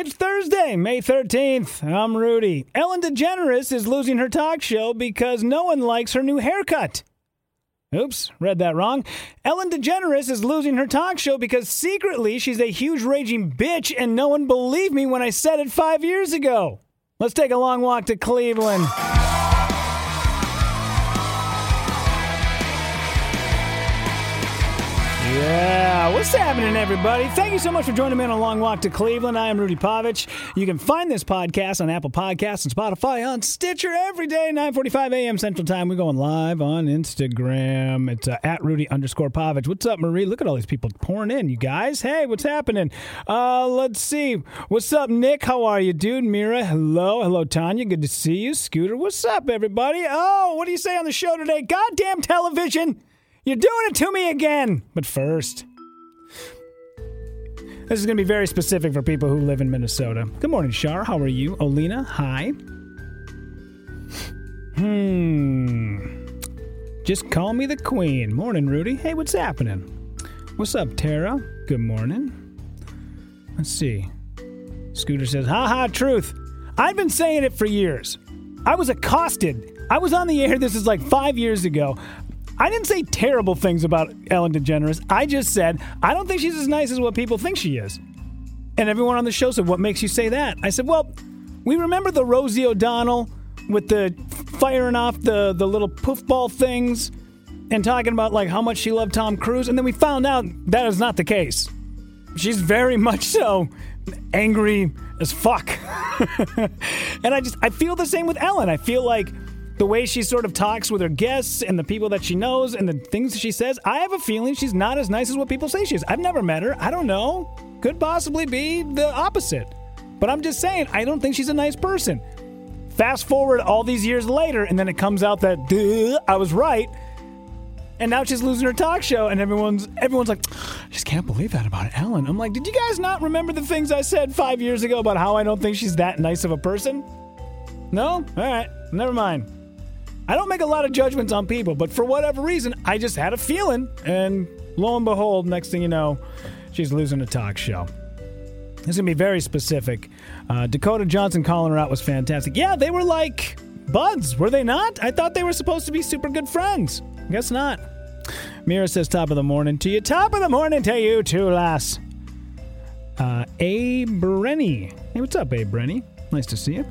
It's Thursday, May 13th. I'm Rudy. Ellen DeGeneres is losing her talk show because no one likes her new haircut. Oops, read that wrong. Ellen DeGeneres is losing her talk show because secretly she's a huge raging bitch and no one believed me when I said it five years ago. Let's take a long walk to Cleveland. Yeah, what's happening, everybody? Thank you so much for joining me on a long walk to Cleveland. I am Rudy Pavich. You can find this podcast on Apple Podcasts and Spotify on Stitcher every day, 9:45 a.m. Central Time. We're going live on Instagram. It's uh, at Rudy underscore Pavich. What's up, Marie? Look at all these people pouring in, you guys. Hey, what's happening? Uh, let's see. What's up, Nick? How are you, dude? Mira, hello, hello, Tanya. Good to see you. Scooter, what's up, everybody? Oh, what do you say on the show today? Goddamn television! You're doing it to me again! But first, this is going to be very specific for people who live in Minnesota. Good morning, Shar. How are you? Olina, hi. Hmm. Just call me the queen. Morning, Rudy. Hey, what's happening? What's up, Tara? Good morning. Let's see. Scooter says, ha ha, truth. I've been saying it for years. I was accosted. I was on the air, this is like five years ago. I didn't say terrible things about Ellen DeGeneres. I just said, I don't think she's as nice as what people think she is. And everyone on the show said, What makes you say that? I said, Well, we remember the Rosie O'Donnell with the firing off the, the little poofball things and talking about like how much she loved Tom Cruise. And then we found out that is not the case. She's very much so angry as fuck. and I just, I feel the same with Ellen. I feel like the way she sort of talks with her guests and the people that she knows and the things she says, I have a feeling she's not as nice as what people say she is. I've never met her. I don't know. Could possibly be the opposite. But I'm just saying, I don't think she's a nice person. Fast forward all these years later, and then it comes out that I was right. And now she's losing her talk show, and everyone's everyone's like, I just can't believe that about Ellen. I'm like, did you guys not remember the things I said five years ago about how I don't think she's that nice of a person? No? All right, never mind. I don't make a lot of judgments on people, but for whatever reason, I just had a feeling, and lo and behold, next thing you know, she's losing a talk show. This is gonna be very specific. Uh, Dakota Johnson calling her out was fantastic. Yeah, they were like buds, were they not? I thought they were supposed to be super good friends. Guess not. Mira says, "Top of the morning to you. Top of the morning to you too, lass." Uh. Brenny. Hey, what's up, A. Brenny? Nice to see you.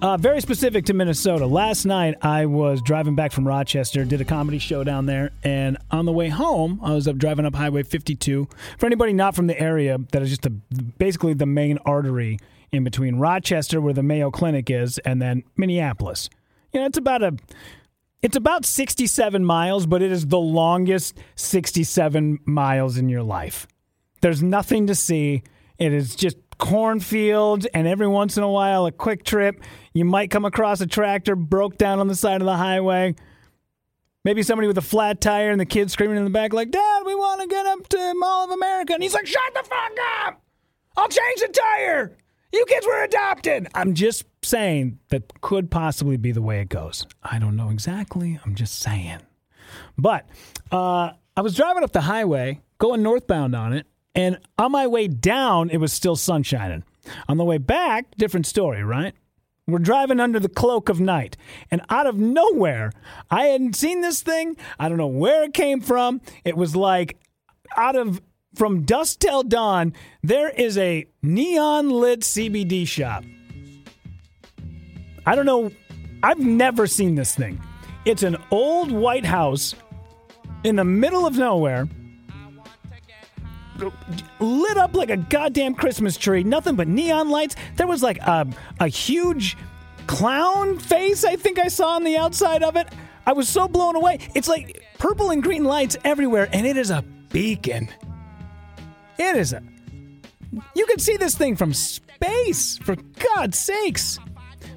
Uh, very specific to Minnesota. Last night, I was driving back from Rochester, did a comedy show down there, and on the way home, I was up driving up Highway 52. For anybody not from the area, that is just the, basically the main artery in between Rochester, where the Mayo Clinic is, and then Minneapolis. You know, it's about a it's about 67 miles, but it is the longest 67 miles in your life. There's nothing to see. It is just cornfields, and every once in a while, a Kwik Trip. You might come across a tractor broke down on the side of the highway. Maybe somebody with a flat tire and the kid screaming in the back, like, Dad, we want to get up to Mall of America. And he's like, Shut the fuck up! I'll change the tire! You kids were adopted! I'm just saying that could possibly be the way it goes. I don't know exactly. I'm just saying. But uh, I was driving up the highway, going northbound on it, and on my way down, it was still sun shining. On the way back, different story, right? We're driving under the cloak of night. And out of nowhere, I hadn't seen this thing. I don't know where it came from. It was like out of from dusk till dawn, there is a neon lit CBD shop. I don't know. I've never seen this thing. It's an old white house in the middle of nowhere lit up like a goddamn Christmas tree. Nothing but neon lights. There was like a, a huge clown face, I think I saw on the outside of it. I was so blown away. It's like purple and green lights everywhere, and it is a beacon. It is a. You can see this thing from space, for God's sakes.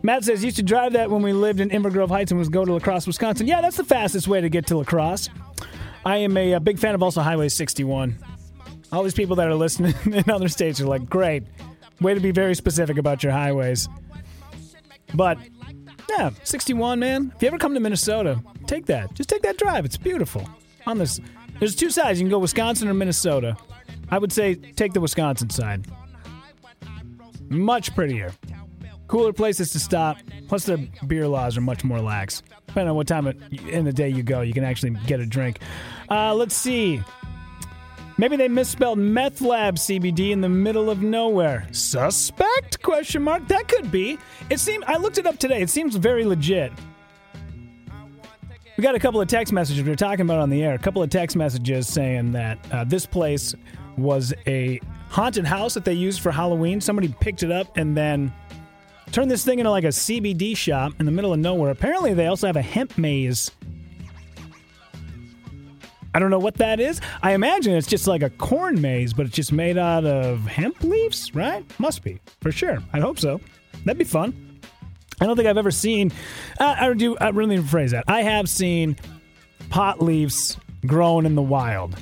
Matt says, used to drive that when we lived in Inver Grove Heights and was go to La Crosse, Wisconsin. Yeah, that's the fastest way to get to La Crosse. I am a, a big fan of also Highway 61. All these people that are listening in other states are like, great. Way to be very specific about your highways. But yeah, 61, man. If you ever come to Minnesota, take that. Just take that drive. It's beautiful. On this, there's two sides. You can go Wisconsin or Minnesota. I would say take the Wisconsin side. Much prettier. Cooler places to stop. Plus, their beer laws are much more lax. Depending on what time in the day you go, you can actually get a drink. Uh, let's see. Maybe they misspelled meth lab CBD in the middle of nowhere. Suspect? Question mark. That could be. It seemed. I looked it up today. It seems very legit. We got a couple of text messages we were talking about on the air. A couple of text messages saying that uh, this place was a haunted house that they used for Halloween. Somebody picked it up and then turned this thing into like a CBD shop in the middle of nowhere. Apparently, they also have a hemp maze. I don't know what that is. I imagine it's just like a corn maze, but it's just made out of hemp leaves, right? Must be, for sure. I hope so. That'd be fun. I don't think I've ever seen. Uh, I do. I really rephrase that. I have seen pot leaves grown in the wild,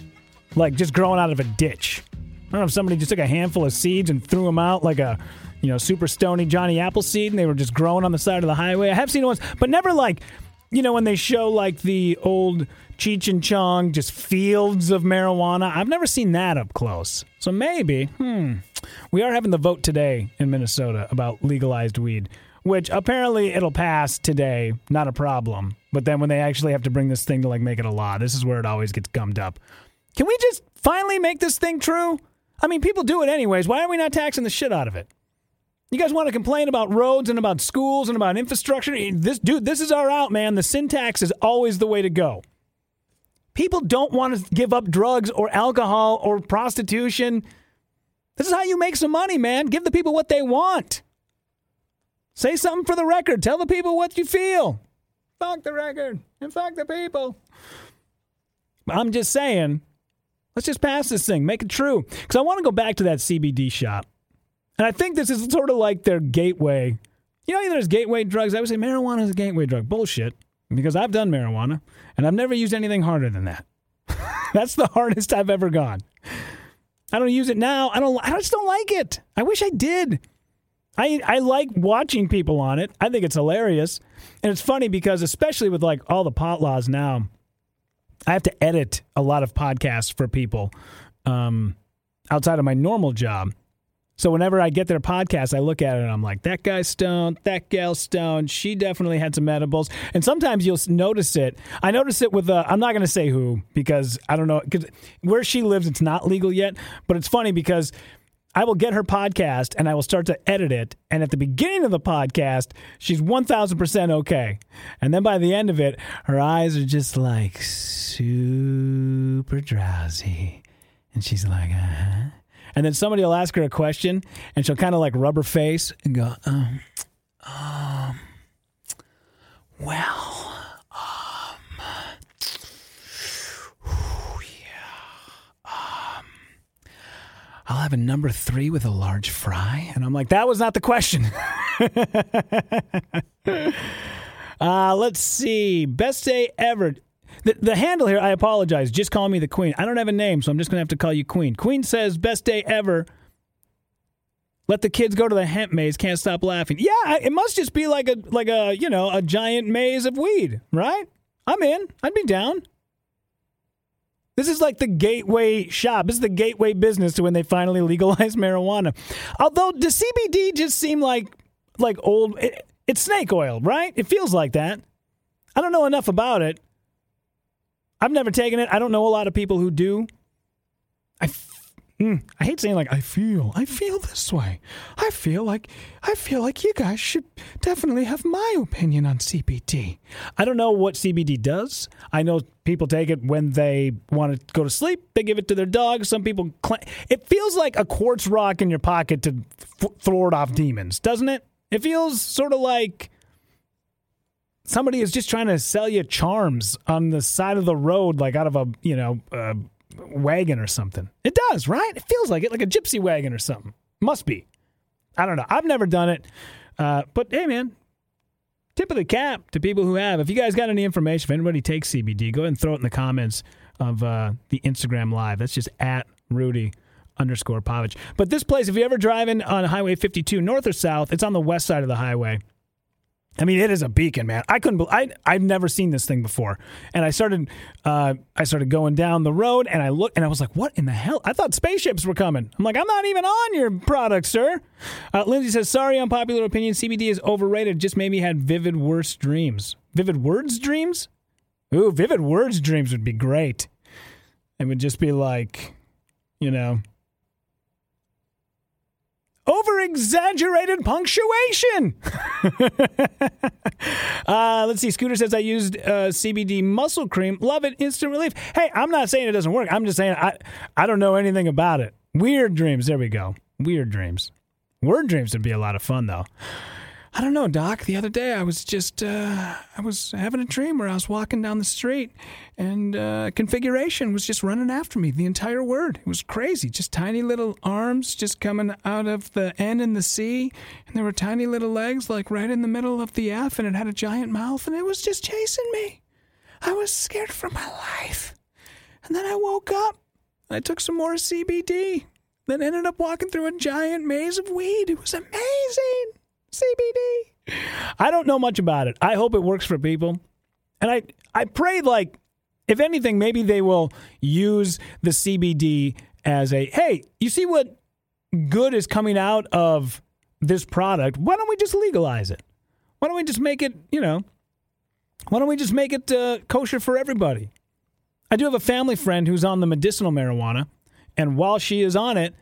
like just growing out of a ditch. I don't know if somebody just took a handful of seeds and threw them out like a you know, super stony Johnny Appleseed, and they were just growing on the side of the highway. I have seen ones, but never like, you know, when they show like the old Cheech and Chong, just fields of marijuana. I've never seen that up close. So maybe, hmm, we are having the vote today in Minnesota about legalized weed, which apparently it'll pass today, not a problem. But then when they actually have to bring this thing to like make it a law, this is where it always gets gummed up. Can we just finally make this thing true? I mean, people do it anyways. Why are we not taxing the shit out of it? You guys want to complain about roads and about schools and about infrastructure? This dude, this is our out, man. The sin tax is always the way to go. People don't want to give up drugs or alcohol or prostitution. This is how you make some money, man. Give the people what they want. Say something for the record. Tell the people what you feel. Fuck the record and fuck the people. I'm just saying, let's just pass this thing, make it true. Because I want to go back to that CBD shop. And I think this is sort of like their gateway. You know, there's gateway drugs. I would say marijuana is a gateway drug. Bullshit. Because I've done marijuana and I've never used anything harder than that. That's the hardest I've ever gone. I don't use it now. I don't. I just don't like it. I wish I did. I I like watching people on it. I think it's hilarious, and it's funny because especially with like all the pot laws now, I have to edit a lot of podcasts for people um, outside of my normal job. So whenever I get their podcast, I look at it and I'm like, that guy's stoned, that gal's stoned. She definitely had some edibles. And sometimes you'll notice it. I notice it with, uh, I'm not going to say who because I don't know, because where she lives, it's not legal yet. But it's funny because I will get her podcast and I will start to edit it. And at the beginning of the podcast, she's 1000% okay. And then by the end of it, her eyes are just like super drowsy. And she's like, uh huh and then somebody will ask her a question, and she'll kind of like rub her face and go, um, um, well, um, yeah, um, I'll have a number three with a large fry. And I'm like, that was not the question. uh, let's see. Best day ever. The, the handle here, I apologize. Just call me the Queen. I don't have a name, so I'm just going to have to call you Queen. Queen says, best day ever. Let the kids go to the hemp maze. Can't stop laughing. Yeah, it must just be like a like a you know a giant maze of weed, right? I'm in. I'd be down. This is like the gateway shop. This is the gateway business to when they finally legalize marijuana. Although does CBD just seem like like old? It, it's snake oil, right? It feels like that. I don't know enough about it. I've never taken it. I don't know a lot of people who do. I, f- mm, I hate saying like I feel. I feel this way. I feel like I feel like you guys should definitely have my opinion on CBD. I don't know what CBD does. I know people take it when they want to go to sleep. They give it to their dog. Some people. Cl- it feels like a quartz rock in your pocket to f- thwart off demons, doesn't it? It feels sort of like somebody is just trying to sell you charms on the side of the road, like out of a you know a wagon or something. It does, right? It feels like it, like a gypsy wagon or something. Must be. I don't know. I've never done it, uh, but hey, man. Tip of the cap to people who have. If you guys got any information, if anybody takes CBD, go ahead and throw it in the comments of uh, the Instagram live. That's just at Rudy underscore Pavich. But this place, if you're ever driving on Highway 52 north or south, it's on the west side of the highway I mean, it is a beacon, man. I couldn't. I I've never seen this thing before, and I started. Uh, I started going down the road, and I looked, and I was like, "What in the hell?" I thought spaceships were coming. I'm like, "I'm not even on your product, sir." Uh, Lindsay says, "Sorry, unpopular opinion. CBD is overrated. Just maybe had vivid worse dreams. Vivid words dreams. Ooh, vivid words dreams would be great. It would just be like, you know." Over exaggerated punctuation. uh, let's see. Scooter says I used uh, CBD muscle cream. Love it. Instant relief. Hey, I'm not saying it doesn't work. I'm just saying I, I don't know anything about it. Weird dreams. There we go. Weird dreams. Word dreams would be a lot of fun, though. I don't know, Doc. The other day I was just uh, I was having a dream where I was walking down the street and uh, configuration was just running after me the entire word. It was crazy. Just tiny little arms just coming out of the N and the C, and there were tiny little legs like right in the middle of the F, and it had a giant mouth, and it was just chasing me. I was scared for my life, and then I woke up. I took some more CBD. Then ended up walking through a giant maze of weed. It was amazing. CBD. I don't know much about it. I hope it works for people. And I I pray like if anything maybe they will use the CBD as a hey, you see what good is coming out of this product? Why don't we just legalize it? Why don't we just make it, you know, why don't we just make it uh, kosher for everybody? I do have a family friend who's on the medicinal marijuana, and while she is on it,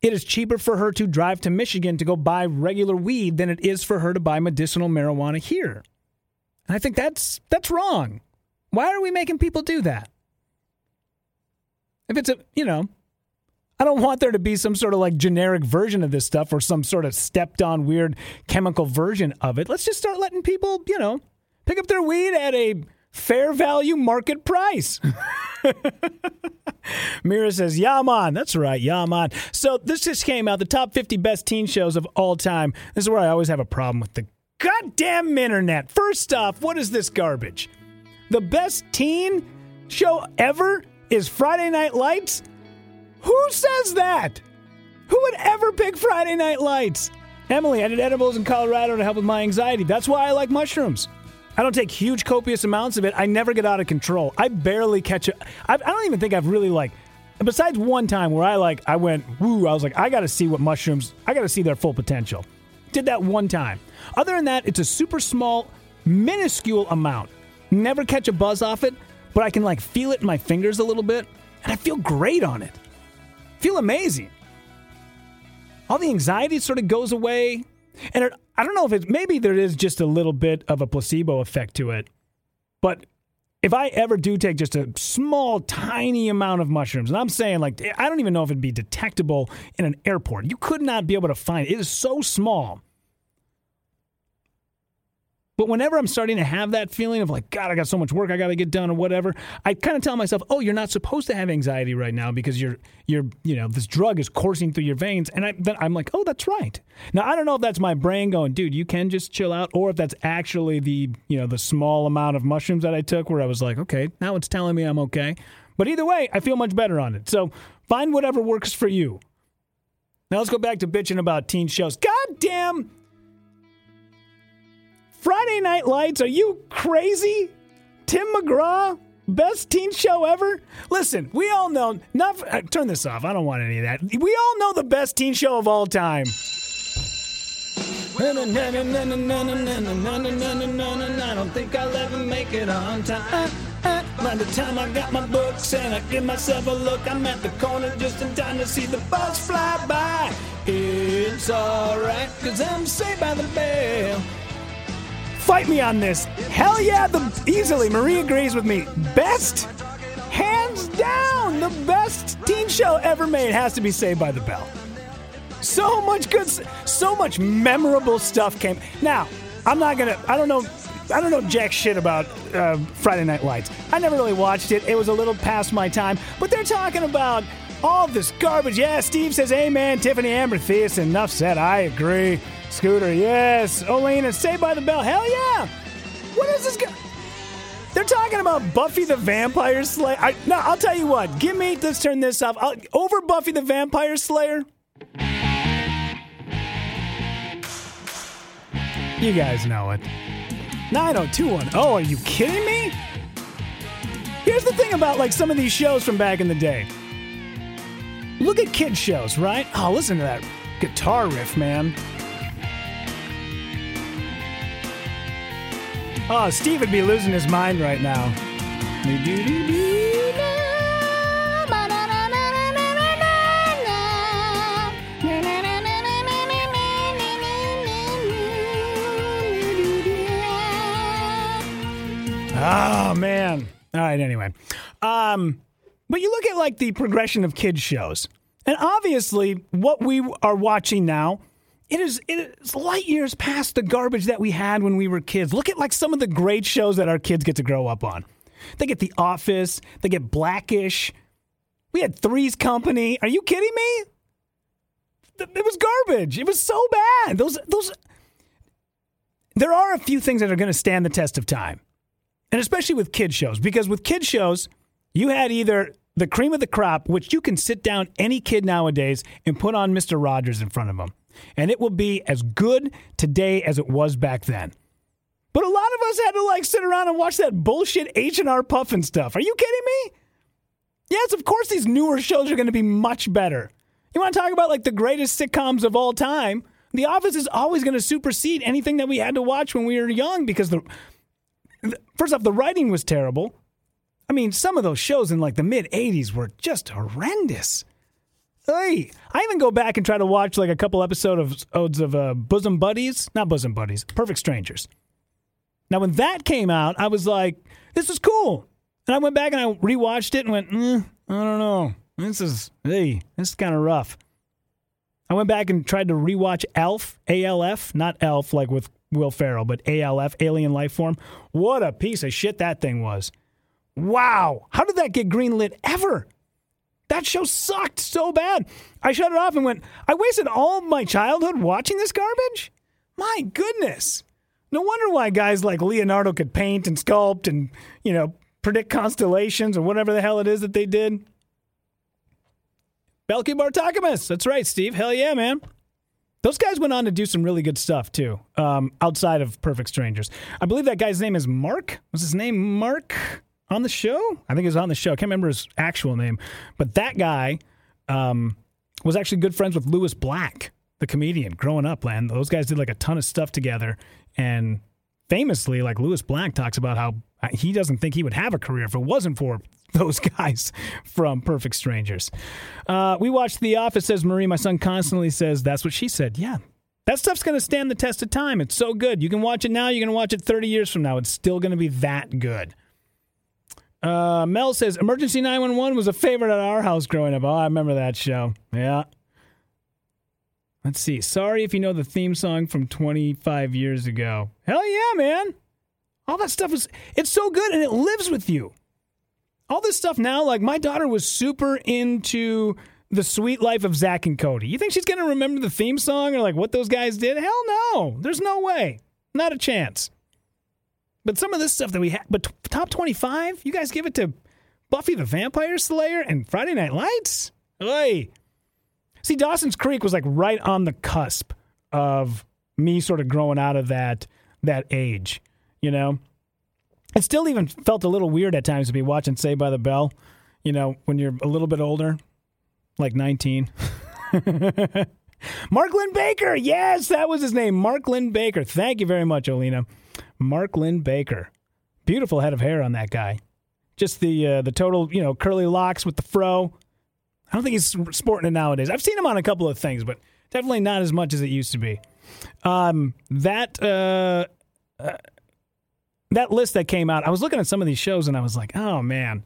it is cheaper for her to drive to Michigan to go buy regular weed than it is for her to buy medicinal marijuana here. And I think that's that's wrong. Why are we making people do that? If it's a, you know, I don't want there to be some sort of like generic version of this stuff or some sort of stepped on weird chemical version of it. Let's just start letting people, you know, pick up their weed at a fair value market price. Mira says, Yaman. That's right, Yaman. So this just came out, the top 50 best teen shows of all time. This is where I always have a problem with the goddamn internet. First off, what is this garbage? The best teen show ever is Friday Night Lights? Who says that? Who would ever pick Friday Night Lights? Emily, I did edibles in Colorado to help with my anxiety. That's why I like mushrooms. I don't take huge, copious amounts of it. I never get out of control. I barely catch it. I, I don't even think I've really like. Besides one time where I like, I went woo. I was like, I got to see what mushrooms. I got to see their full potential. Did that one time. Other than that, it's a super small, minuscule amount. Never catch a buzz off it, but I can like feel it in my fingers a little bit, and I feel great on it. Feel amazing. All the anxiety sort of goes away. And it, I don't know if it's maybe there is just a little bit of a placebo effect to it, but if I ever do take just a small, tiny amount of mushrooms, and I'm saying like, I don't even know if it'd be detectable in an airport. You could not be able to find it. It is so small but whenever I'm starting to have that feeling of like, God, I got so much work I got to get done or whatever, I kind of tell myself, oh, you're not supposed to have anxiety right now because you're, you're, you know, this drug is coursing through your veins. And I, I'm like, oh, that's right. Now, I don't know if that's my brain going, dude, you can just chill out, or if that's actually the, you know, the small amount of mushrooms that I took where I was like, okay, now it's telling me I'm okay. But either way, I feel much better on it. So find whatever works for you. Now let's go back to bitching about teen shows. God damn Friday Night Lights, are you crazy? Tim McGraw, best teen show ever? Listen, we all know, not, uh, turn this off, I don't want any of that. We all know the best teen show of all time. I don't think I'll ever make it on time. By the time I got my books and I give myself a look, I'm at the corner just in time to see the bus fly by. It's alright, cause I'm saved by the bell fight me on this. Hell yeah, the easily. Marie agrees with me. Best, hands down, the best teen show ever made has to be Saved by the Bell. So much good, so much memorable stuff came. Now, I'm not gonna. I don't know. I don't know jack shit about uh, Friday Night Lights. I never really watched it. It was a little past my time. But they're talking about all this garbage. Yeah, Steve says, Amen. Tiffani Amber Thiessen. Enough said. I agree. Scooter, yes. Olena, Saved by the Bell. Hell yeah. What is this guy? They're talking about Buffy the Vampire Slayer. I, no, I'll tell you what. Give me. Let's turn this off. I'll, over Buffy the Vampire Slayer. You guys know it. 90210. Oh, are you kidding me? Here's the thing about like some of these shows from back in the day. Look at kids shows, right? Oh, listen to that guitar riff, man. Oh, Steve would be losing his mind right now. Oh man. All right, anyway. Um but you look at like the progression of kids shows. And obviously what we are watching now it is it is light years past the garbage that we had when we were kids. Look at like some of the great shows that our kids get to grow up on. They get The Office, they get Blackish. We had Three's Company. Are you kidding me? It was garbage. It was so bad. Those those There are a few things that are going to stand the test of time. And especially with kid shows because with kid shows, you had either the cream of the crop, which you can sit down any kid nowadays and put on Mr. Rogers in front of them and it will be as good today as it was back then. But a lot of us had to like sit around and watch that bullshit H.R. Pufnstuf. Are you kidding me? Yes, of course these newer shows are going to be much better. You want to talk about like the greatest sitcoms of all time? The Office is always going to supersede anything that we had to watch when we were young because the first off the writing was terrible. I mean, some of those shows in like the mid 80s were just horrendous. Hey, I even go back and try to watch like a couple episodes of, odes of uh, Bosom Buddies, not Bosom Buddies, Perfect Strangers. Now, when that came out, I was like, this is cool. And I went back and I rewatched it and went, mm, I don't know. This is, hey, this is kind of rough. I went back and tried to rewatch Elf, ALF, not Elf like with Will Ferrell, but ALF, Alien Life Form. What a piece of shit that thing was. Wow. How did that get greenlit ever? That show sucked so bad. I shut it off and went, I wasted all my childhood watching this garbage? My goodness. No wonder why guys like Leonardo could paint and sculpt and, you know, predict constellations or whatever the hell it is that they did. Balki Bartokomous. That's right, Steve. Hell yeah, man. Those guys went on to do some really good stuff too, um, outside of Perfect Strangers. I believe that guy's name is Mark. Was his name Mark? On the show. I think it was on the show. I can't remember his actual name, but that guy um, was actually good friends with Lewis Black, the comedian, growing up. And those guys did like a ton of stuff together. And famously, like Lewis Black talks about how he doesn't think he would have a career if it wasn't for those guys from Perfect Strangers. Uh, we watched The Office, says Marie. My son constantly says, That's what she said. Yeah. That stuff's going to stand the test of time. It's so good. You can watch it now. You're to watch it 30 years from now. It's still going to be that good. Uh, Mel says Emergency 911 was a favorite at our house growing up. Oh, I remember that show. Yeah. Let's see. Sorry if you know the theme song from 25 years ago. Hell yeah, man. All that stuff is it's so good and it lives with you. All this stuff now, like my daughter was super into the Suite life of Zack and Cody. You think she's gonna remember the theme song or like what those guys did? Hell no. There's no way. Not a chance. But some of this stuff that we have, but t- top 25, you guys give it to Buffy the Vampire Slayer and Friday Night Lights? Hey. See, Dawson's Creek was like right on the cusp of me sort of growing out of that that age, you know? It still even felt a little weird at times to be watching Saved by the Bell, you know, when you're a little bit older, like 19. Mark Linn-Baker. Yes, that was his name. Mark Linn-Baker. Thank you very much, Olina. Mark Linn-Baker. Beautiful head of hair on that guy. Just the uh, the total, you know, curly locks with the fro. I don't think he's sporting it nowadays. I've seen him on a couple of things, but definitely not as much as it used to be. Um, that uh, uh, that list that came out, I was looking at some of these shows and I was like, oh man,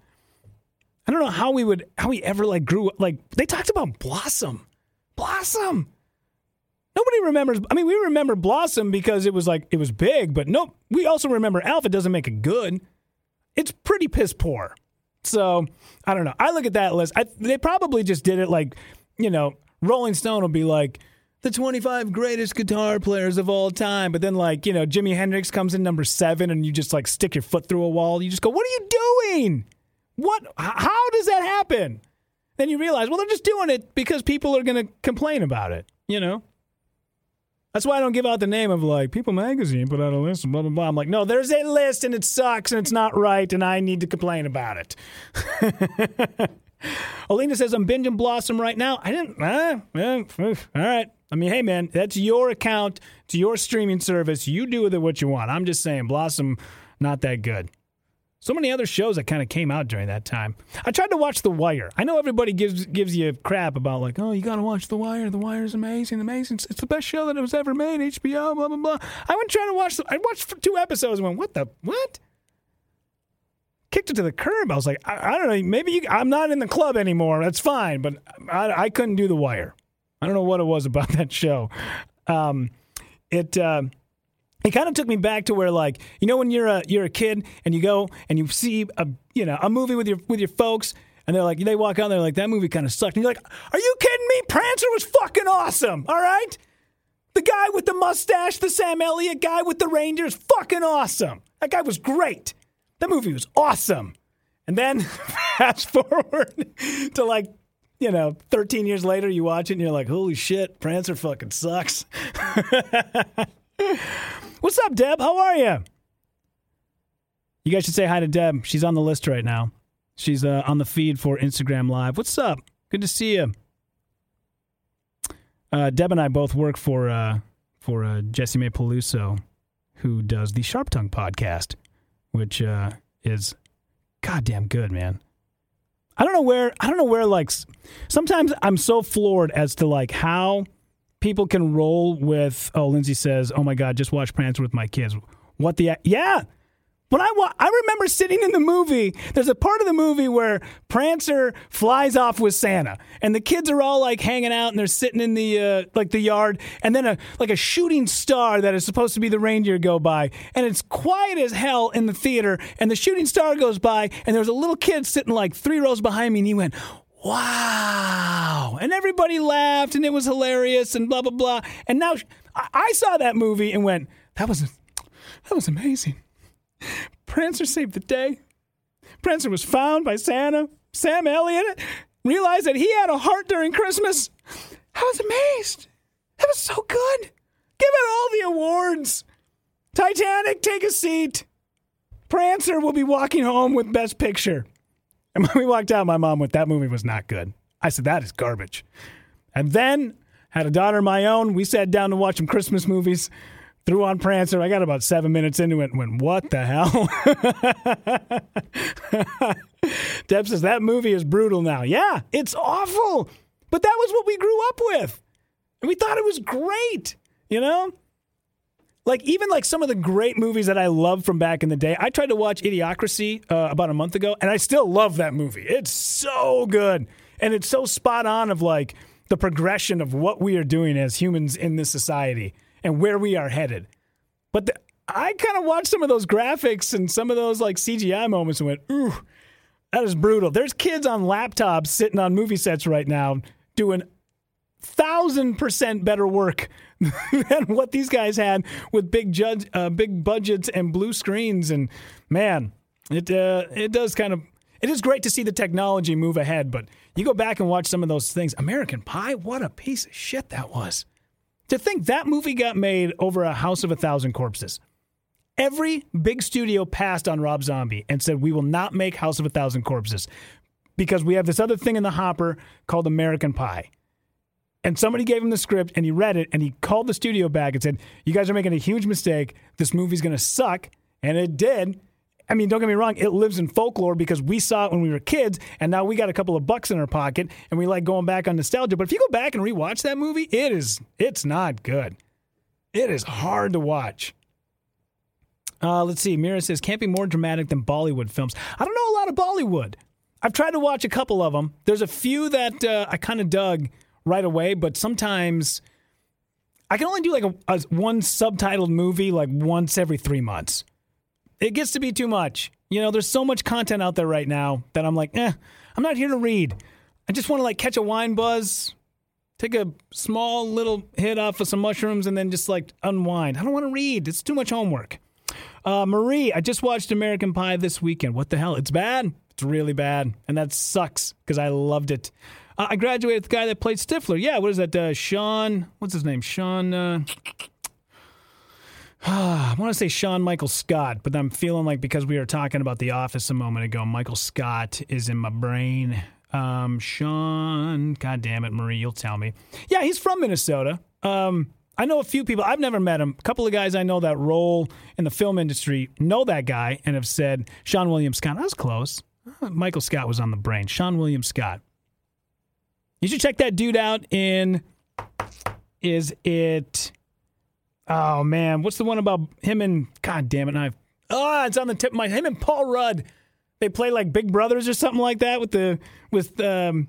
I don't know how we would how we ever like grew like they talked about Blossom, Blossom. Nobody remembers. I mean, we remember Blossom because it was like it was big, but no, we also remember Alpha doesn't make it good. It's pretty piss poor. So I don't know. I look at that list. I, they probably just did it like, you know, Rolling Stone will be like the 25 greatest guitar players of all time, but then like you know Jimi Hendrix comes in number seven, and you just like stick your foot through a wall. You just go, "What are you doing? What? How does that happen?" Then you realize, well, they're just doing it because people are going to complain about it. You know. That's why I don't give out the name of like People Magazine put out a list and blah blah blah. I'm like, no, there's a list and it sucks and it's not right and I need to complain about it. Alina says I'm binging Blossom right now. I didn't. Uh, all right. I mean, hey man, that's your account. It's your streaming service. You do with it what you want. I'm just saying, Blossom, not that good. So many other shows that kind of came out during that time. I tried to watch The Wire. I know everybody gives gives you crap about like, oh, you got to watch The Wire. The Wire is amazing, amazing. It's the best show that was ever made. HBO, blah blah blah. I went trying to watch. The, I watched two episodes and went, what the what? Kicked it to the curb. I was like, I, I don't know. Maybe you, I'm not in the club anymore. That's fine, but I, I, couldn't do The Wire. I don't know what it was about that show. Um, it. Uh, it kind of took me back to where like you know when you're a you're a kid and you go and you see a you know a movie with your with your folks and they're like they walk out and they're like that movie kind of sucked. And you're like are you kidding me? Prancer was fucking awesome all right? The guy with the mustache the Sam Elliott guy with the Rangers fucking awesome. That guy was great. That movie was awesome. And then fast forward to like you know 13 years later you watch it and you're like holy shit Prancer fucking sucks What's up, Deb? How are you? You guys should say hi to Deb. She's on the list right now. She's uh, on the feed for Instagram Live. What's up? Good to see you. Uh, Deb and I both work for uh, for uh, Jessimae Peluso, who does the Sharp Tongue podcast, which uh, is goddamn good, man. I don't know where I don't know where like sometimes I'm so floored as to like how people can roll with, oh, Lindsay says, oh my God, just watch Prancer with my kids. What the, yeah. When I wa- I remember sitting in the movie. There's a part of the movie where Prancer flies off with Santa, and the kids are all like hanging out, and they're sitting in the uh, like the yard, and then a like a shooting star that is supposed to be the reindeer go by, and it's quiet as hell in the theater, and the shooting star goes by, and there's a little kid sitting like three rows behind me, and he went, wow. And everybody laughed and it was hilarious and blah, blah, blah. And now I saw that movie and went, that was, that was amazing. Prancer saved the day. Prancer was found by Santa. Sam Elliott realized that he had a heart during Christmas. I was amazed. That was so good. Give it all the awards. Titanic, take a seat. Prancer will be walking home with Best Picture. And when we walked out, my mom went, That movie was not good. I said, That is garbage. And then had a daughter of my own. We sat down to watch some Christmas movies. Threw on Prancer. I got about seven minutes into it and went, What the hell? Deb says, That movie is brutal now. Yeah, it's awful. But that was what we grew up with. And we thought it was great, you know? Like even like some of the great movies that I love from back in the day. I tried to watch Idiocracy uh, about a month ago, and I still love that movie. It's so good, and it's so spot on of like the progression of what we are doing as humans in this society and where we are headed. But the, I kind of watched some of those graphics and some of those like CGI moments and went, "Ooh, that is brutal." There's kids on laptops sitting on movie sets right now doing thousand percent better work than what these guys had with big judge, uh, big budgets and blue screens. And man, it uh, it does kind of it is great to see the technology move ahead. But you go back and watch some of those things. American Pie, what a piece of shit that was. To think that movie got made over a House of a Thousand Corpses. Every big studio passed on Rob Zombie and said, We will not make House of a Thousand Corpses because we have this other thing in the hopper called American Pie and somebody gave him the script and he read it and he called the studio back and said, You guys are making a huge mistake. This movie's going to suck. And it did. I mean, don't get me wrong, it lives in folklore because we saw it when we were kids and now we got a couple of bucks in our pocket and we like going back on nostalgia. But if you go back and rewatch that movie, it is it's not good. It is hard to watch. Uh, let's see. Mira says, can't be more dramatic than Bollywood films. I don't know a lot of Bollywood. I've tried to watch a couple of them. There's a few that uh, I kind of dug right away, but sometimes I can only do like a, a, one subtitled movie like once every three months. It gets to be too much. You know, there's so much content out there right now that I'm like, eh, I'm not here to read. I just want to like catch a wine buzz, take a small little hit off of some mushrooms, and then just like unwind. I don't want to read. It's too much homework. Uh, Marie, I just watched American Pie this weekend. What the hell? It's bad. It's really bad, and that sucks because I loved it. I graduated with the guy that played Stifler. Yeah, what is that? Uh, Sean, what's his name? Sean. Uh, I want to say Sean Michael Scott, but I'm feeling like because we were talking about The Office a moment ago, Michael Scott is in my brain. Um, Sean, God damn it, Marie, you'll tell me. Yeah, he's from Minnesota. Um, I know a few people. I've never met him. A couple of guys I know that roll in the film industry know that guy and have said Seann William Scott. That was close. Uh, Michael Scott was on the brain. Seann William Scott. You should check that dude out in. Is it? Oh man, what's the one about him and God damn it, I've oh, it's on the tip of my him and Paul Rudd. They play like Big Brothers or something like that with the with um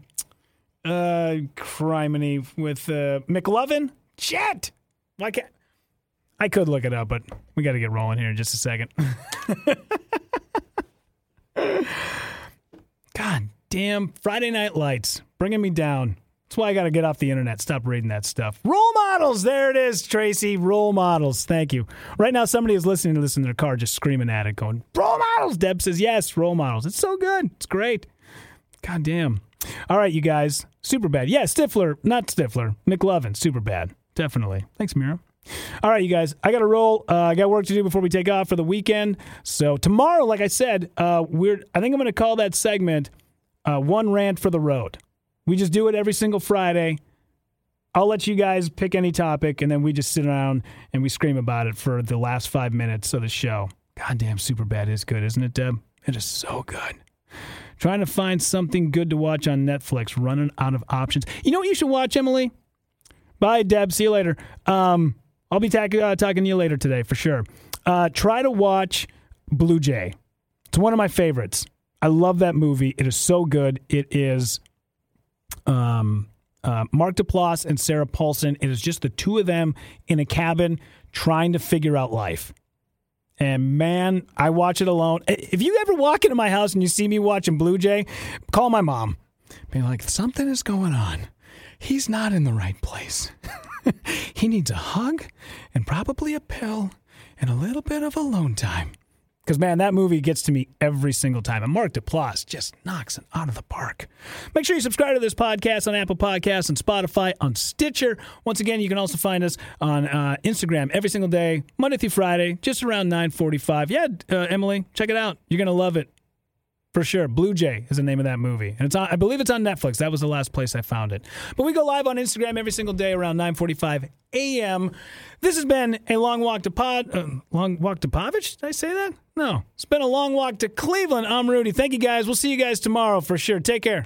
uh criminy with uh McLovin. Shit. Why can't I could look it up, but we got to get rolling here in just a second. God damn Friday Night Lights bringing me down. That's why I got to get off the internet. Stop reading that stuff. Role models. There it is, Tracy. Role models. Thank you. Right now, somebody is listening to this in their car, just screaming at it, going, Role models. Deb says, Yes, role models. It's so good. It's great. God damn. All right, you guys. Superbad. Yeah, Stifler, not Stifler. McLovin, Superbad. Definitely. Thanks, Mira. All right, you guys. I got to roll. Uh, I got work to do before we take off for the weekend. So tomorrow, like I said, uh, we're. I think I'm going to call that segment uh, "One Rant for the Road." We just do it every single Friday. I'll let you guys pick any topic, and then we just sit around and we scream about it for the last five minutes of the show. Goddamn, Superbad is good, isn't it, Deb? It is so good. Trying to find something good to watch on Netflix, running out of options. You know what you should watch, Emily? Bye, Deb. See you later. Um, I'll be ta- uh, talking to you later today for sure. Uh, try to watch Blue Jay. It's one of my favorites. I love that movie. It is so good. It is um, uh, Mark Duplass and Sarah Paulson. It is just the two of them in a cabin trying to figure out life. And man, I watch it alone. If you ever walk into my house and you see me watching Blue Jay, call my mom. Be like, something is going on. He's not in the right place. he needs a hug and probably a pill and a little bit of alone time. Because, man, that movie gets to me every single time. And Mark Duplass just knocks it out of the park. Make sure you subscribe to this podcast on Apple Podcasts and Spotify on Stitcher. Once again, you can also find us on uh, Instagram every single day, Monday through Friday, just around 945. Yeah, uh, Emily, check it out. You're going to love it. For sure. Blue Jay is the name of that movie. And it's on, I believe it's on Netflix. That was the last place I found it. But we go live on Instagram every single day around 945 a.m. This has been a long walk to Pod. Uh, long walk to Pavich? Did I say that? No. It's been a long walk to Cleveland. I'm Rudy. Thank you guys. We'll see you guys tomorrow for sure. Take care.